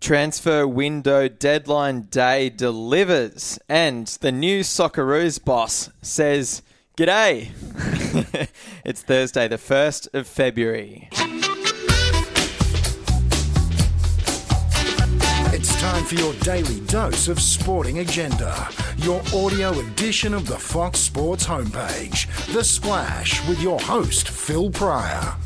Transfer window deadline day delivers, and the new Socceroos boss says, G'day. it's Thursday, the 1st of February. It's time for your daily dose of sporting agenda. Your audio edition of the Fox Sports homepage. The Splash with your host, Phil Prior.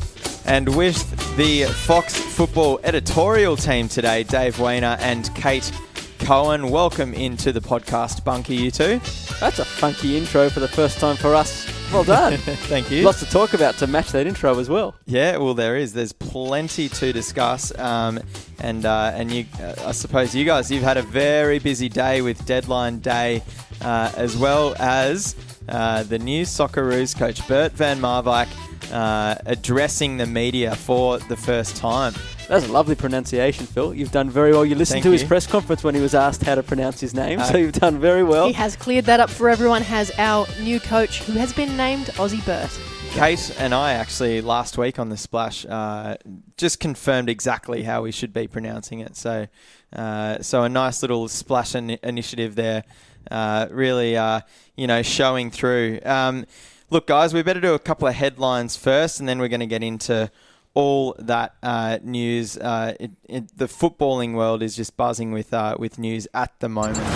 And with the Fox football editorial team today, Dave Weiner and Kate Cohen, welcome into the podcast, Bunky, you two. That's a funky intro for the first time for us. Well done. Thank you. Lots to talk about to match that intro as well. Yeah, well, there is. There's plenty to discuss, um, and uh, and you, uh, I suppose you guys, you've had a very busy day with deadline day, uh, as well as uh, the new Socceroos coach Bert van Marwijk uh, addressing the media for the first time. That's a lovely pronunciation, Phil. You've done very well. You listened Thank to his press conference when he was asked how to pronounce his name, Uh, so you've done very well. He has cleared that up for everyone. Has our new coach, who has been named Aussie Bert. Kate and I actually last week on the splash uh, just confirmed exactly how we should be pronouncing it. So, uh, so a nice little splash in- initiative there, uh, really, uh, you know, showing through. Um, look, guys, we better do a couple of headlines first, and then we're going to get into all that uh, news. Uh, it, it, the footballing world is just buzzing with uh, with news at the moment.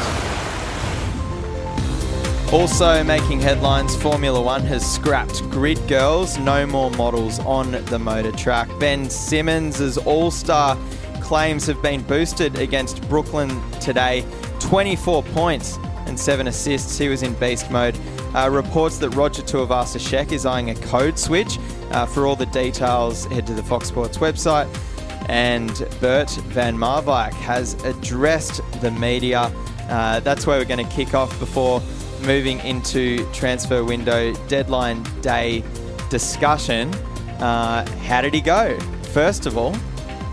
Also making headlines, Formula One has scrapped grid girls, no more models on the motor track. Ben Simmons' All Star claims have been boosted against Brooklyn today. 24 points and 7 assists. He was in beast mode. Uh, reports that Roger Tuivasa-Sheck is eyeing a code switch. Uh, for all the details, head to the Fox Sports website. And Bert Van Marwijk has addressed the media. Uh, that's where we're going to kick off before moving into transfer window deadline day discussion. Uh, how did he go? First of all,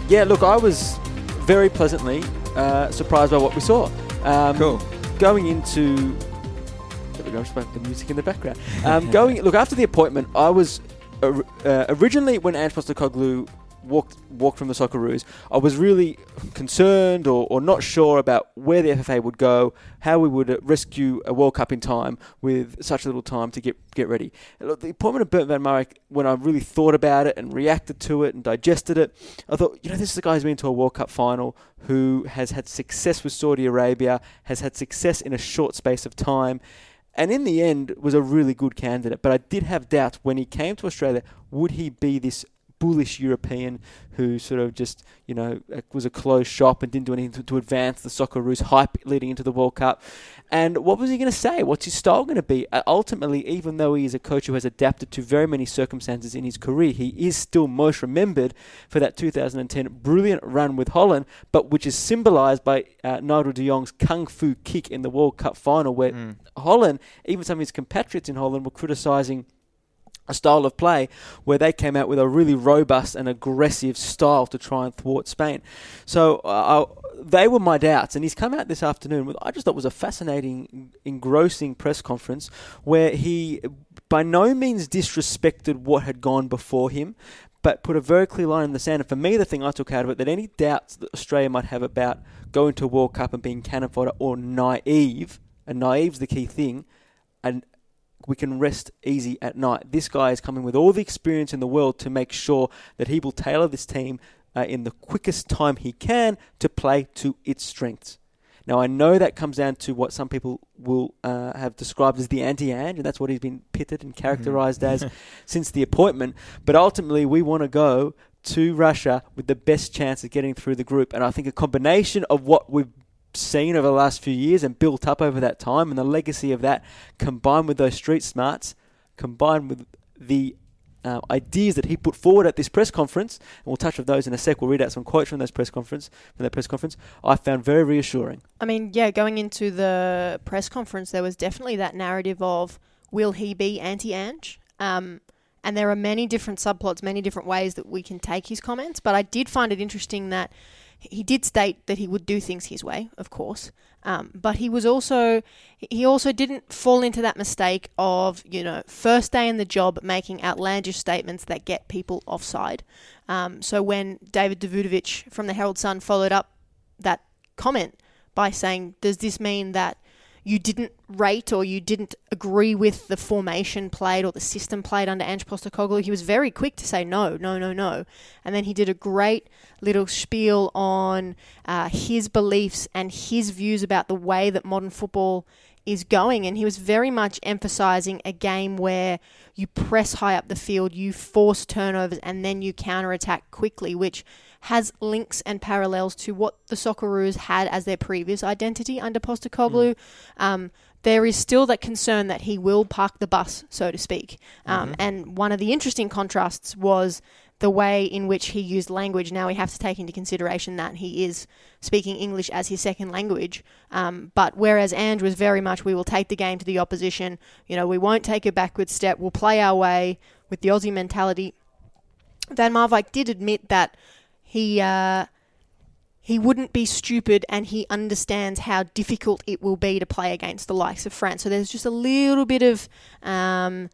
yeah, look, I was very pleasantly uh, surprised by what we saw. Um, Cool. Going into. There we go, just the music in the background. Um, going Look, after the appointment, I was. Uh, uh, originally, when Ange Postecoglou walked walked from the Socceroos, I was really concerned or, or not sure about where the FFA would go, how we would rescue a World Cup in time with such little time to get get ready. The appointment of Bert van Marwijk, when I really thought about it and reacted to it and digested it, I thought, you know, this is a guy who's been to a World Cup final, who has had success with Saudi Arabia, has had success in a short space of time. And in the end, was a really good candidate. But I did have doubts when he came to Australia. Would he be this bullish European who sort of just, you know, was a closed shop and didn't do anything to, to advance the Socceroos hype leading into the World Cup. And what was he going to say? What's his style going to be? Uh, ultimately, even though he is a coach who has adapted to very many circumstances in his career, he is still most remembered for that 2010 brilliant run with Holland, but which is symbolised by uh, Nigel de Jong's kung fu kick in the World Cup final, where Holland, even some of his compatriots in Holland, were criticising a style of play where they came out with a really robust and aggressive style to try and thwart Spain. So uh, I- they were my doubts, and he's come out this afternoon with I just thought was a fascinating, engrossing press conference where he by no means disrespected what had gone before him. But put a very clear line in the sand. And for me, the thing I took out of it that any doubts that Australia might have about going to a World Cup and being cannon fodder or naive, and naive's the key thing, and we can rest easy at night. This guy is coming with all the experience in the world to make sure that he will tailor this team uh, in the quickest time he can to play to its strengths. Now, I know that comes down to what some people will uh, have described as the anti Ange, and that's what he's been pitted and characterized as since the appointment. But ultimately, we want to go to Russia with the best chance of getting through the group. And I think a combination of what we've seen over the last few years and built up over that time, and the legacy of that, combined with those street smarts, combined with the uh, ideas that he put forward at this press conference, and we'll touch on those in a sec. We'll read out some quotes from those press conference from that press conference. I found very reassuring. I mean, yeah, going into the press conference, there was definitely that narrative of will he be anti Ange? Um, and there are many different subplots, many different ways that we can take his comments. But I did find it interesting that he did state that he would do things his way, of course. Um, but he was also he also didn't fall into that mistake of you know first day in the job making outlandish statements that get people offside. Um, so when David Davutovic from the Herald Sun followed up that comment by saying, "Does this mean that you didn't rate or you didn't agree with the formation played or the system played under Ange Postecoglou?" He was very quick to say, "No, no, no, no," and then he did a great little spiel on uh, his beliefs and his views about the way that modern football is going. And he was very much emphasizing a game where you press high up the field, you force turnovers, and then you counter attack quickly, which has links and parallels to what the Socceroos had as their previous identity under Postecoglou. Mm. Um, there is still that concern that he will park the bus, so to speak. Um, mm-hmm. And one of the interesting contrasts was the way in which he used language. Now we have to take into consideration that he is speaking English as his second language. Um, but whereas Ange was very much, we will take the game to the opposition. You know, we won't take a backward step. We'll play our way with the Aussie mentality. Van Marwijk did admit that he. Uh, he wouldn't be stupid and he understands how difficult it will be to play against the likes of France. So there's just a little bit of um,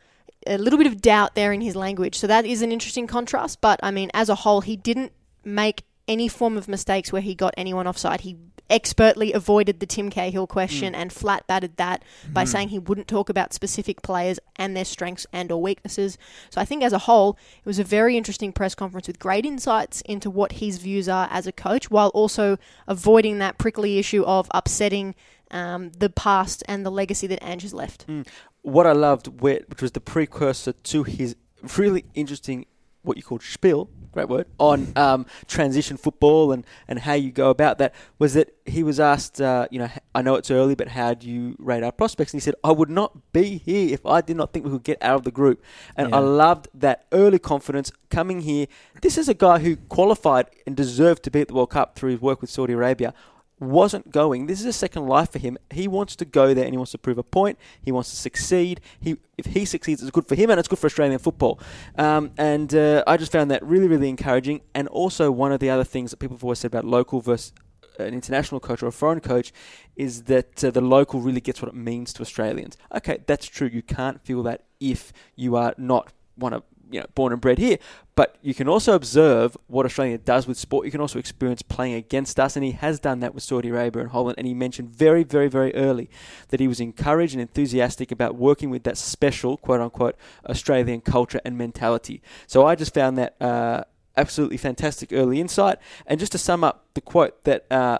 a little bit of doubt there in his language. So that is an interesting contrast. But I mean, as a whole, he didn't make any form of mistakes where he got anyone offside. He expertly avoided the Tim Cahill question mm. and flat batted that by mm. saying he wouldn't talk about specific players and their strengths and or weaknesses. So I think as a whole, it was a very interesting press conference with great insights into what his views are as a coach, while also avoiding that prickly issue of upsetting um, the past and the legacy that Ange has left. Mm what I loved, which was the precursor to his really interesting, what you call spiel, great word, on um, transition football and, and how you go about that, was that he was asked, uh, you know, I know it's early, but how do you rate our prospects? And he said, I would not be here if I did not think we could get out of the group. And yeah. I loved that early confidence coming here. This is a guy who qualified and deserved to be at the World Cup through his work with Saudi Arabia wasn't going. This is a second life for him. He wants to go there and he wants to prove a point. He wants to succeed. He, if he succeeds, it's good for him and it's good for Australian football. Um, and uh, I just found that really, really encouraging. And also, one of the other things that people have always said about local versus an international coach or a foreign coach is that uh, the local really gets what it means to Australians. Okay, that's true. You can't feel that if you are not one of you know born and bred here. But you can also observe what Australia does with sport. You can also experience playing against us, and he has done that with Saudi Arabia and Holland. And he mentioned very, very, very early that he was encouraged and enthusiastic about working with that special, quote unquote, Australian culture and mentality. So I just found that. Uh, absolutely fantastic early insight. And just to sum up the quote that uh,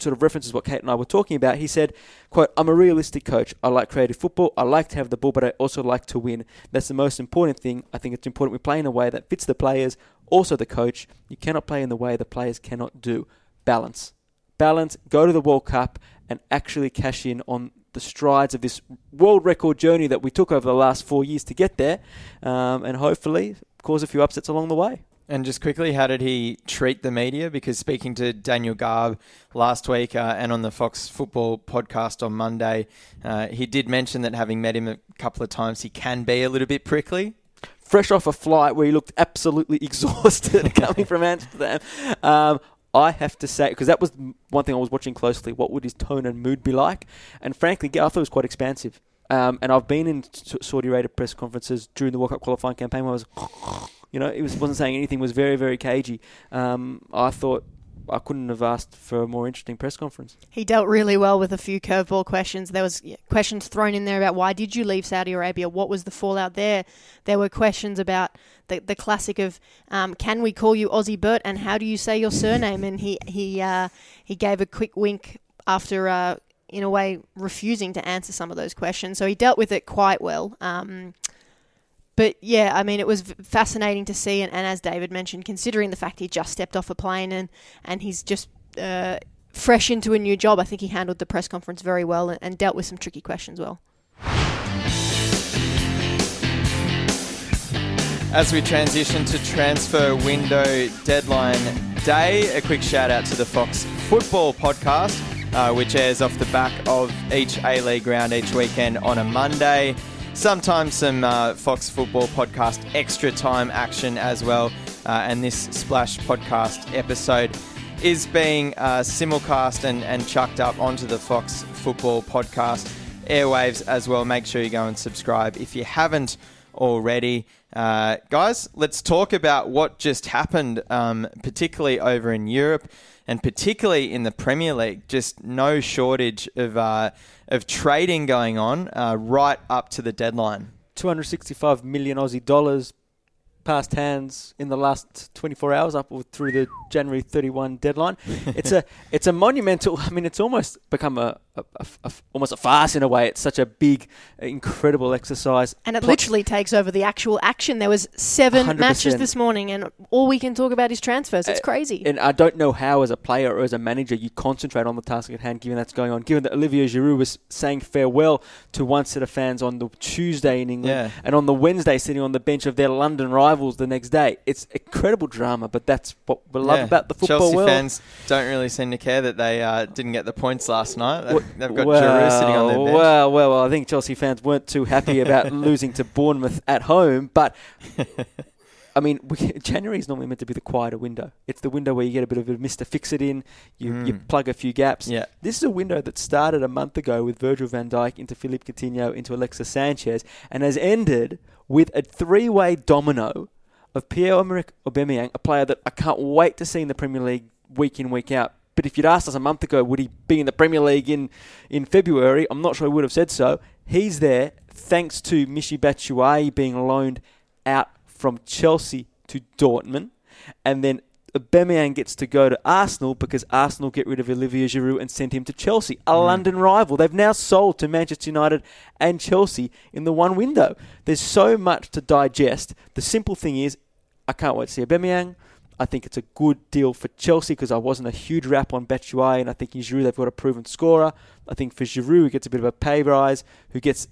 sort of references what Kate and I were talking about. He said, quote, I'm a realistic coach. I like creative football. I like to have the ball, but I also like to win. That's the most important thing. I think it's important we play in a way that fits the players, also the coach. You cannot play in the way the players cannot do. Balance. Balance. Go to the World Cup and actually cash in on the strides of this world record journey that we took over the last four years to get there, um, and hopefully cause a few upsets along the way. And just quickly, how did he treat the media? Because speaking to Daniel Garb last week uh, and on the Fox Football podcast on Monday, uh, he did mention that having met him a couple of times, he can be a little bit prickly. Fresh off a flight where he looked absolutely exhausted coming from Amsterdam. Um, I have to say, because that was one thing I was watching closely, what would his tone and mood be like? And frankly, I thought it was quite expansive. Um, and I've been in Saudi Arabia press conferences during the World Cup qualifying campaign where I was you know, it was wasn't saying anything. Was very very cagey. Um, I thought I couldn't have asked for a more interesting press conference. He dealt really well with a few curveball questions. There was questions thrown in there about why did you leave Saudi Arabia? What was the fallout there? There were questions about the the classic of um, can we call you Aussie Bert and how do you say your surname? And he he uh, he gave a quick wink after. Uh, in a way, refusing to answer some of those questions. So he dealt with it quite well. Um, but yeah, I mean, it was fascinating to see, and, and, as David mentioned, considering the fact he just stepped off a plane and and he's just uh, fresh into a new job, I think he handled the press conference very well and, and dealt with some tricky questions well. As we transition to transfer window deadline day, a quick shout out to the Fox Football Podcast, uh, which airs off the back of each A League round each weekend on a Monday sometimes some uh, Fox Football podcast extra time action as well. Uh, and this Splash podcast episode is being uh, simulcast and, and chucked up onto the Fox Football podcast airwaves as well. Make sure you go and subscribe if you haven't already. Uh, guys, let's talk about what just happened, um, particularly over in Europe. And particularly in the Premier League, just no shortage of uh, of trading going on uh, right up to the deadline. 265 million Aussie dollars passed hands in the last 24 hours up through the January 31 deadline. it's a it's a monumental. I mean, it's almost become a, a, a, a almost a farce in a way. It's such a big, incredible exercise, and it literally takes over the actual action. There was 7 100%. matches this morning, and all we can talk about is transfers. It's uh, crazy. And I don't know how, as a player or as a manager, you concentrate on the task at hand, given that's going on. Given that Olivier Giroud was saying farewell to one set of fans on the Tuesday in England, yeah. and on the Wednesday sitting on the bench of their London rivals the next day. It's incredible drama, but that's what we love yeah. about the football Chelsea world. fans don't really seem to care that they uh, didn't get the points last night. They've, they've got well, Giroud sitting on their bench. Well, well, well, I think Chelsea fans weren't too happy about losing to Bournemouth at home, but. I mean, January is normally meant to be the quieter window. It's the window where you get a bit of a Mr. Fix It in, you, mm. you plug a few gaps. Yeah. This is a window that started a month ago with Virgil van Dijk into Philippe Coutinho into Alexis Sanchez and has ended with a three way domino of Pierre-Emerick Aubameyang, a player that I can't wait to see in the Premier League week in, week out. But if you'd asked us a month ago, would he be in the Premier League in, in February? I'm not sure I would have said so. He's there thanks to Michy Batshuayi being loaned out from Chelsea to Dortmund. And then Aubameyang gets to go to Arsenal because Arsenal get rid of Olivier Giroud and send him to Chelsea, a mm. London rival. They've now sold to Manchester United and Chelsea in the one window. There's so much to digest. The simple thing is, I can't wait to see Aubameyang. I think it's a good deal for Chelsea because I wasn't a huge rap on Batshuayi, and I think in Giroud they've got a proven scorer. I think for Giroud, who gets a bit of a pay rise, who gets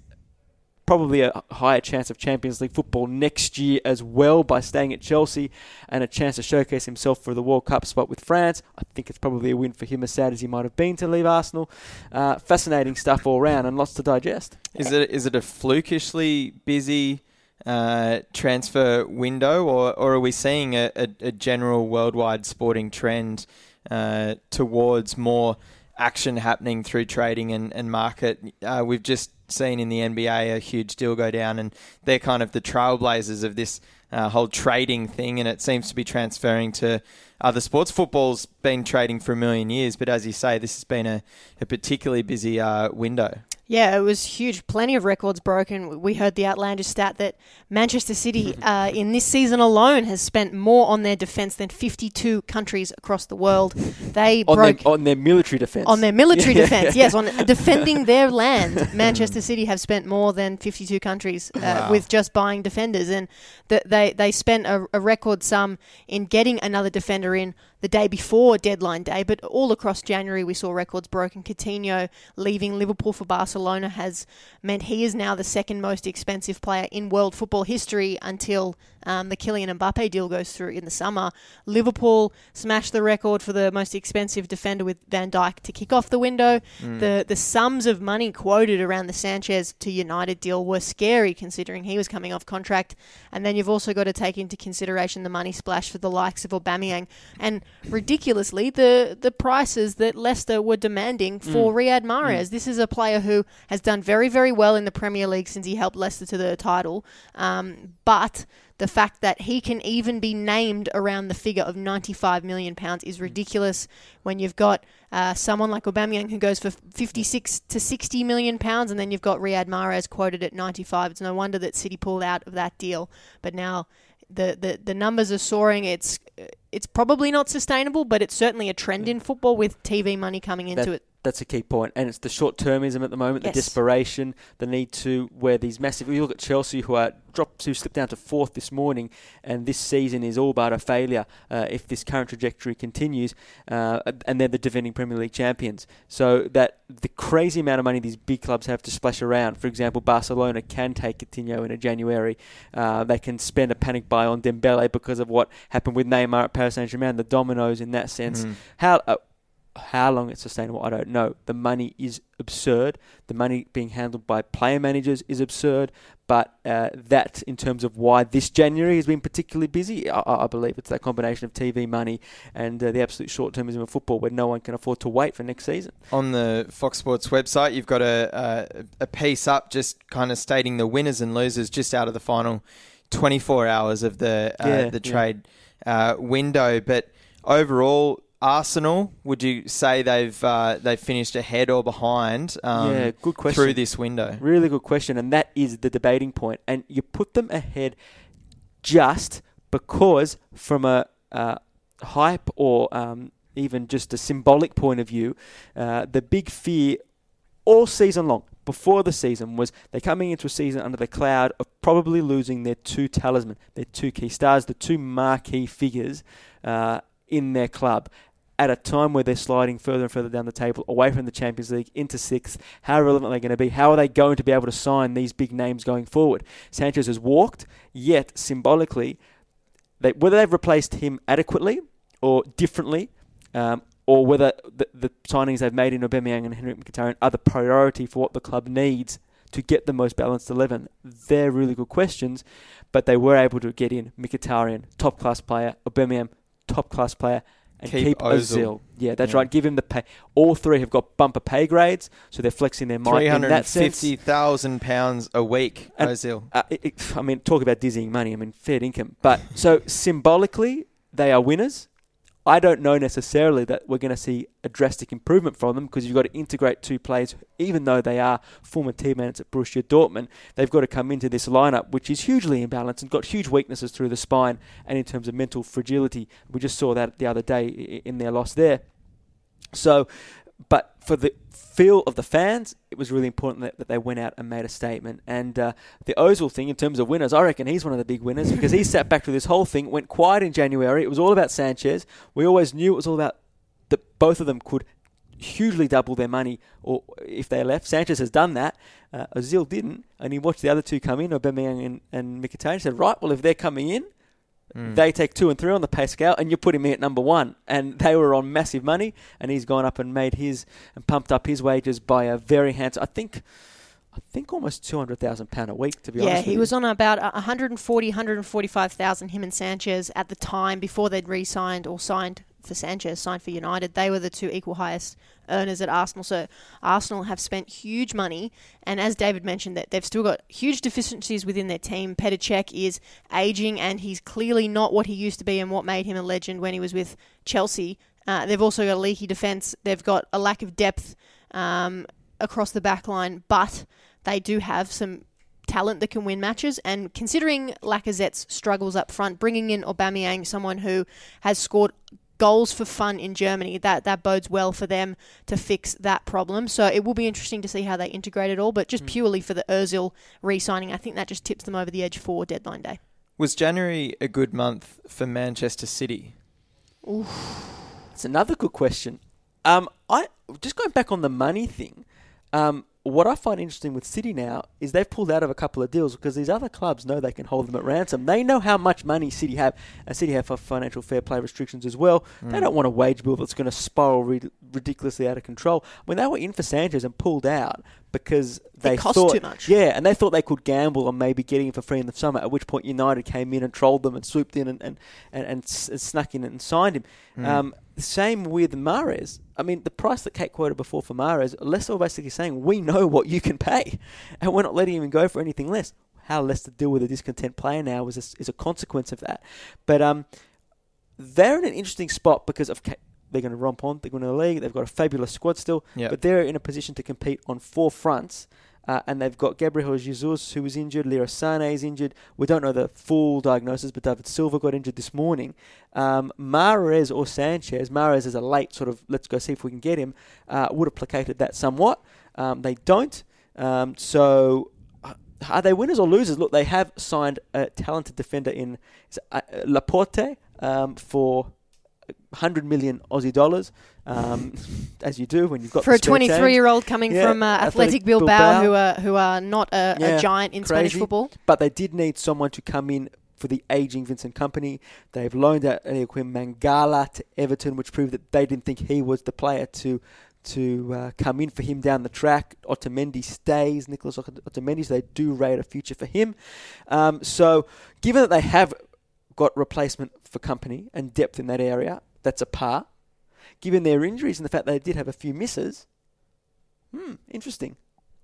probably a higher chance of Champions League football next year as well by staying at Chelsea and a chance to showcase himself for the World Cup spot with France. I think it's probably a win for him, as sad as he might have been to leave Arsenal. Uh, fascinating stuff all round and lots to digest. Is it is it a flukishly busy? Uh, transfer window, or, or are we seeing a, a, a general worldwide sporting trend uh, towards more action happening through trading and, and market? Uh, we've just seen in the NBA a huge deal go down, and they're kind of the trailblazers of this uh, whole trading thing, and it seems to be transferring to other sports. Football's been trading for a million years, but as you say, this has been a, a particularly busy uh, window. Yeah, it was huge. Plenty of records broken. We heard the outlandish stat that Manchester City, uh, in this season alone, has spent more on their defence than 52 countries across the world. They on broke their, on their military defence. On their military defence, yes, on defending their land. Manchester City have spent more than 52 countries uh, wow. with just buying defenders, and the, they they spent a, a record sum in getting another defender in the day before deadline day, but all across January we saw records broken. Coutinho leaving Liverpool for Barcelona has meant he is now the second most expensive player in world football history until um, the Kylian Mbappe deal goes through in the summer. Liverpool smashed the record for the most expensive defender with Van Dijk to kick off the window. Mm. The the sums of money quoted around the Sanchez to United deal were scary considering he was coming off contract. And then you've also got to take into consideration the money splash for the likes of Aubameyang and ridiculously the the prices that Leicester were demanding for mm. Riyad Mahrez. Mm. This is a player who has done very very well in the Premier League since he helped Leicester to the title, um, but the fact that he can even be named around the figure of 95 million pounds is ridiculous when you've got uh, someone like Aubameyang who goes for 56 to 60 million pounds and then you've got Riyad Mahrez quoted at 95 it's no wonder that City pulled out of that deal. But now the, the, the numbers are soaring. It's it's probably not sustainable but it's certainly a trend in football with TV money coming into that, it that's a key point, and it's the short-termism at the moment, yes. the desperation, the need to wear these massive. You look at Chelsea, who are dropped, who slipped down to fourth this morning, and this season is all but a failure uh, if this current trajectory continues. Uh, and they're the defending Premier League champions, so that the crazy amount of money these big clubs have to splash around. For example, Barcelona can take Coutinho in a January. Uh, they can spend a panic buy on Dembele because of what happened with Neymar at Paris Saint Germain. The dominoes in that sense. Mm. How uh, how long it's sustainable, I don't know. The money is absurd. The money being handled by player managers is absurd. But uh, that, in terms of why this January has been particularly busy, I, I believe it's that combination of TV money and uh, the absolute short termism of football where no one can afford to wait for next season. On the Fox Sports website, you've got a, a, a piece up just kind of stating the winners and losers just out of the final 24 hours of the, uh, yeah, the trade yeah. Uh, window. But overall, Arsenal, would you say they've uh, they've finished ahead or behind? Um, Yeah, good question. Through this window, Really good question, and that is the debating point. And you put them ahead just because, from a uh, hype or um, even just a symbolic point of view, uh, the big fear all season long, before the season, was they're coming into a season under the cloud of probably losing their two talisman, their two key stars, the two marquee figures uh, in their club. At a time where they're sliding further and further down the table, away from the Champions League, into sixth, how relevant are they going to be? How are they going to be able to sign these big names going forward? Sanchez has walked, yet symbolically, they, whether they've replaced him adequately or differently, um, or whether the, the signings they've made in Aubameyang and Henrikh Mkhitaryan are the priority for what the club needs to get the most balanced 11, they're really good questions. But they were able to get in Mkhitaryan, top class player, Aubameyang, top class player, and Keep keep, Ozil. Ozil. Yeah, that's Yeah. right. Give him the pay. All three have got bumper pay grades, so they're flexing their might three in hundred that sense. fifty thousand pounds a week. And- Ozil. Uh, it, it- I mean, talk about dizzying money. I mean, fair income. But so symbolically, they are winners. I don't know necessarily that we're going to see a drastic improvement from them because you've got to integrate two players, even though they are former teammates at Borussia Dortmund. They've got to come into this lineup, which is hugely imbalanced and got huge weaknesses through the spine and in terms of mental fragility. We just saw that the other day in their loss there. So, but for the feel of the fans, it was really important that, that they went out and made a statement. And uh, the Ozil thing, in terms of winners, I reckon he's one of the big winners because he sat back through this whole thing, went quiet in January. It was all about Sanchez. We always knew it was all about that both of them could hugely double their money or if they left. Sanchez has done that. Uh, Ozil didn't, and he watched the other two come in, Aubameyang and, and Mkhitaryan. He said, right, well, if they're coming in, Mm. they take two and three on the pay scale, and you put him in at number one. And they were on massive money, and he's gone up and made his and pumped up his wages by a very handsome. I think, I think almost two hundred thousand pound a week. To be Yeah, honest, he with was on about 140, 145,000. Him and Sanchez at the time before they'd re-signed or signed for Sanchez, signed for United. They were the two equal highest earners at Arsenal. So Arsenal have spent huge money, and as David mentioned, that they've still got huge deficiencies within their team. Petr Cech is aging, and he's clearly not what he used to be, and what made him a legend when he was with Chelsea. Uh, they've also got a leaky defence. They've got a lack of depth um, across the back line, but they do have some talent that can win matches. And considering Lacazette's struggles up front, bringing in Aubameyang, someone who has scored goals for fun in Germany, that that bodes well for them to fix that problem. So it will be interesting to see how they integrate it all. But just purely for the Özil re-signing, I think that just tips them over the edge for deadline day. Was January a good month for Manchester City? It's another good question. Um, I just going back on the money thing. Um, what I find interesting with City now is they've pulled out of a couple of deals because these other clubs know they can hold them at ransom. They know how much money City have, and City have financial fair play restrictions as well. They hmm. don't want a wage bill that's going to spiral rid- ridiculously out of control. When they were in for Sanchez and pulled out because they cost thought, too much. Yeah, and they thought they could gamble on maybe getting him for free in the summer. At which point United came in and trolled them and swooped in and and, and, and, s- and snuck in and signed him. Hmm. Um, same with Mahrez. I mean, the price that Kate quoted before for Mahrez, Leicester basically saying, we know what you can pay, and we're not letting him go for anything less. How Leicester deal with a discontent player now is a, is a consequence of that. But um, they're in an interesting spot because of Kate. They're going to romp on. They're going to the league. They've got a fabulous squad still, Yep. but they're in a position to compete on four fronts. Uh, and they've got Gabriel Jesus, who was injured. Leroy Sane is injured. We don't know the full diagnosis, but David Silva got injured this morning. Um, Mahrez or Sanchez, Mahrez is a late sort of, let's go see if we can get him, uh, would have placated that somewhat. Um, they don't. Um, so uh, are they winners or losers? Look, they have signed a talented defender in uh, Laporte um, for 100 million Aussie dollars, um, as you do when you've got For a the spare change. 23-year-old coming Yeah, from uh, Athletic Athletic Bilbao, Bilbao. who are who are not a, Yeah, a giant in Spanish football. But they did need someone to come in for the aging Vincent Kompany. They've loaned out Eliaquim Mangala to Everton, which proved that they didn't think he was the player to to uh, come in for him down the track. Otamendi stays, Nicholas Ot- Otamendi, so they do rate a future for him. Um, so, given that they have got replacement for Kompany and depth in that area, that's a par. Given their injuries and the fact they did have a few misses, hmm, interesting.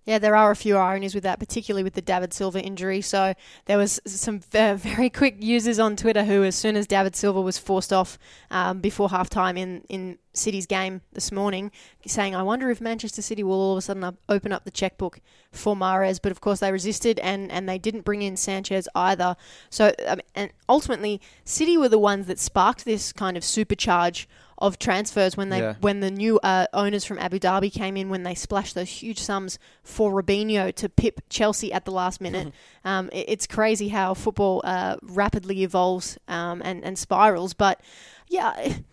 Yeah, there are a few ironies with that, particularly with the David Silva injury. So there was some very quick users on Twitter who, as soon as David Silva was forced off um, before halftime in in City's game this morning, saying, "I wonder if Manchester City will all of a sudden open up the checkbook for Mahrez." But of course, they resisted and and they didn't bring in Sanchez either. So um, and ultimately, City were the ones that sparked this kind of supercharge of transfers when they Yeah. when the new uh, owners from Abu Dhabi came in when they splashed those huge sums for Robinho to pip Chelsea at the last minute. um, it- it's crazy how football uh, rapidly evolves um, and and spirals. But yeah.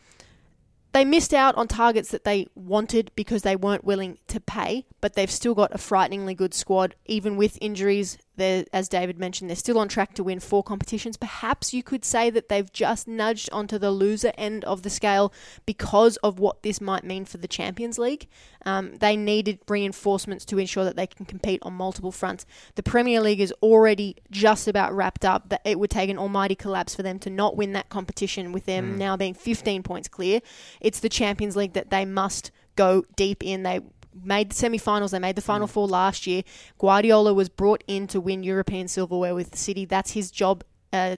They missed out on targets that they wanted because they weren't willing to pay, but they've still got a frighteningly good squad, even with injuries. They're, as David mentioned, they're still on track to win four competitions. Perhaps you could say that they've just nudged onto the loser end of the scale because of what this might mean for the Champions League. Um, they needed reinforcements to ensure that they can compete on multiple fronts. The Premier League is already just about wrapped up. That it would take an almighty collapse for them to not win that competition, with them now being 15 points clear. It's the Champions League that they must go deep in. They made the semi-finals. They made the final four last year. Guardiola was brought in to win European silverware with City. That's his job. Uh,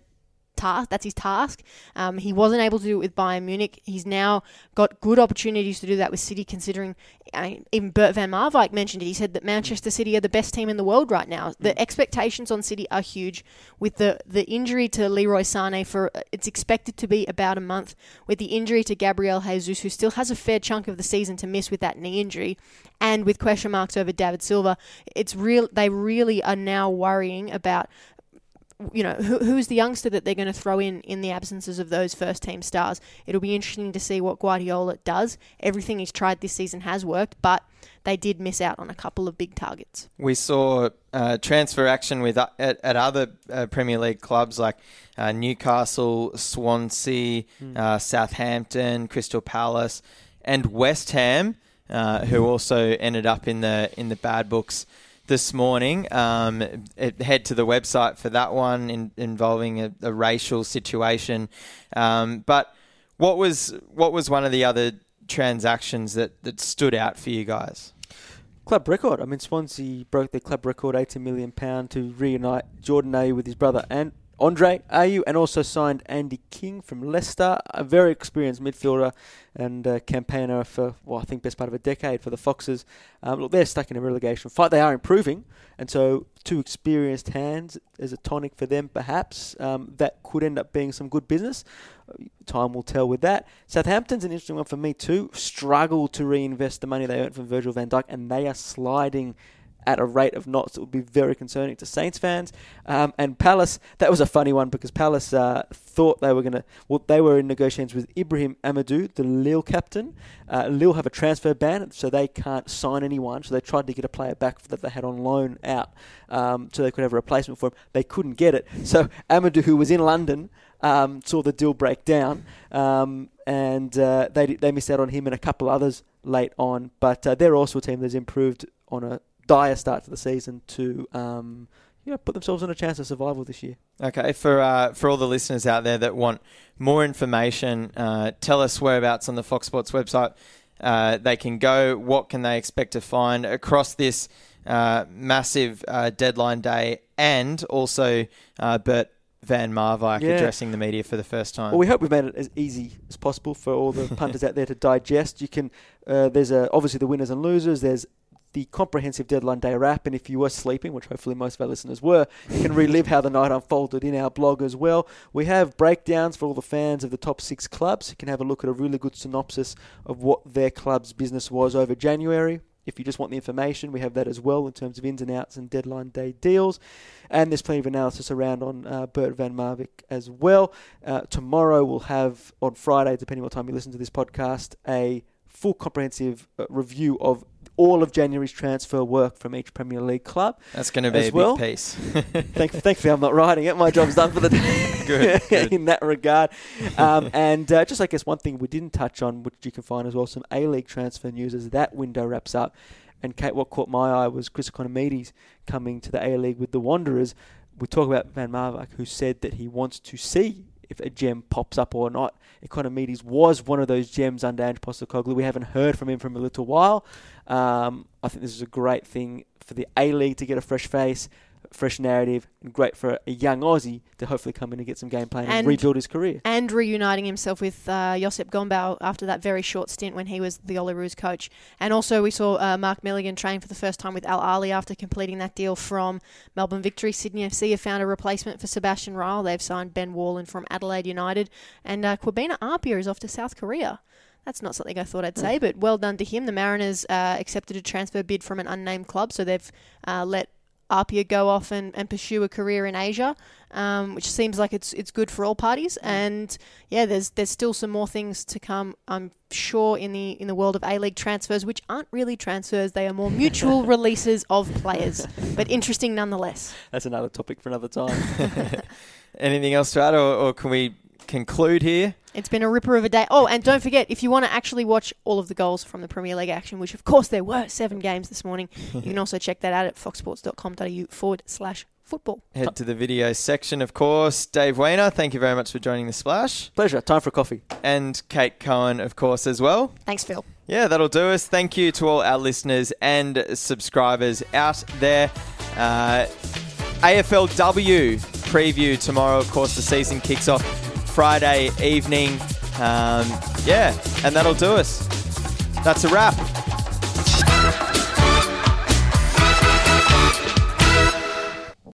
task. That's his task. Um, he wasn't able to do it with Bayern Munich. He's now got good opportunities to do that with City, considering mean, even Bert van Marwijk mentioned it. He said that Manchester City are the best team in the world right now. The mm. expectations on City are huge. With the, the injury to Leroy Sane for uh, it's expected to be about a month. With the injury to Gabriel Jesus, who still has a fair chunk of the season to miss with that knee injury, and with question marks over David Silva, it's real. They really are now worrying about you know, who, who's the youngster that they're going to throw in in the absences of those first team stars. It'll be interesting to see what Guardiola does. Everything he's tried this season has worked, but they did miss out on a couple of big targets. We saw uh, transfer action with uh, at, at other uh, Premier League clubs like uh, Newcastle, Swansea, uh, Southampton, Crystal Palace, and West Ham, uh, who also ended up in the in the bad books this morning. Um, head to the website for that one in, involving a, a racial situation. Um, but what was what was one of the other transactions that, that stood out for you guys? Club record. I mean, Swansea broke their club record, eighty million pound, to reunite Jordan Ayew with his brother and Andre Ayew, and also signed Andy King from Leicester, a very experienced midfielder and campaigner for well, I think best part of a decade for the Foxes. Um, look, they're stuck in a relegation fight. They are improving, and so two experienced hands is a tonic for them, perhaps. Um, that could end up being some good business. Time will tell with that. Southampton's an interesting one for me too. Struggle to reinvest the money they earned from Virgil van Dijk, and they are sliding at a rate of knots that would be very concerning to Saints fans. Um, and Palace, that was a funny one because Palace uh, thought they were going to, well, they were in negotiations with Ibrahim Amadou, the Lille captain. Uh, Lille have a transfer ban, so they can't sign anyone. So they tried to get a player back that they had on loan out um, so they could have a replacement for him. They couldn't get it. So Amadou, who was in London, um, saw the deal break down, um, and uh, they they missed out on him and a couple others late on. But uh, they're also a team that's improved on a dire start to the season to um, you know put themselves on a chance of survival this year. Okay, for uh, for all the listeners out there that want more information, uh, tell us whereabouts on the Fox Sports website uh, they can go. What can they expect to find across this uh, massive uh, deadline day, and also uh, Bert Van Marwijk Yeah. addressing the media for the first time. Well, we hope we've made it as easy as possible for all the punters out there to digest. You can uh, there's a, obviously the winners and losers. There's the comprehensive deadline day wrap, and if you were sleeping, which hopefully most of our listeners were, you can relive how the night unfolded in our blog as well. We have breakdowns for all the fans of the top six clubs. You can have a look at a really good synopsis of what their club's business was over January. If you just want the information, we have that as well in terms of ins and outs and deadline day deals. And there's plenty of analysis around on uh, Bert Van Marwijk as well. Uh, tomorrow we'll have, on Friday, depending on what time you listen to this podcast, a full comprehensive uh, review of all of January's transfer work from each Premier League club. That's going to be a big piece. Thank, thankfully, I'm not writing it. My job's done for the day. Good, good. in that regard. Um, and uh, just, I guess, one thing we didn't touch on, which you can find as well, some A League transfer news as that window wraps up. And Kate, what caught my eye was Chris Ikonomidis coming to the A League with the Wanderers. We talk about Van Marwijk, who said that he wants to see if a gem pops up or not. Ikonomidis was one of those gems under Ange Postecoglou. We haven't heard from him for a little while. Um, I think this is a great thing for the A League to get a fresh face fresh narrative, and great for a young Aussie to hopefully come in and get some game playing and, And- rebuild his career. and reuniting himself with uh, Josep Gombau after that very short stint when he was the Olyroos coach. And also, we saw uh, Mark Milligan train for the first time with Al Ahli after completing that deal from Melbourne Victory. Sydney FC have found a replacement for Sebastian Ryall. They've signed Ben Warland from Adelaide United, and uh, Kwabena Appiah is off to South Korea. That's not something I thought I'd say, but well done to him. The Mariners uh, accepted a transfer bid from an unnamed club, so they've uh, let Appiah go off and, and pursue a career in Asia, um, which seems like it's it's good for all parties. And yeah, there's there's still some more things to come. I'm sure in the in the world of A League transfers, which aren't really transfers, they are more mutual releases of players, but interesting nonetheless. That's another topic for another time. Anything else to add, or, or can we conclude here? It's been a ripper of a day. Oh, and don't forget, if you want to actually watch all of the goals from the Premier League action, which of course there were seven games this morning, you can also check that out at foxsports.com.au forward slash football. Head to the video section, of course. Dave Weiner, thank you very much for joining the Splash. Pleasure. Time for coffee. And Kate Cohen, of course, as well. Thanks, Phil. Yeah, that'll do us. Thank you to all our listeners and subscribers out there. Uh, AFLW preview tomorrow. Of course, the season kicks off Friday evening. Um, yeah, and that'll do us. That's a wrap.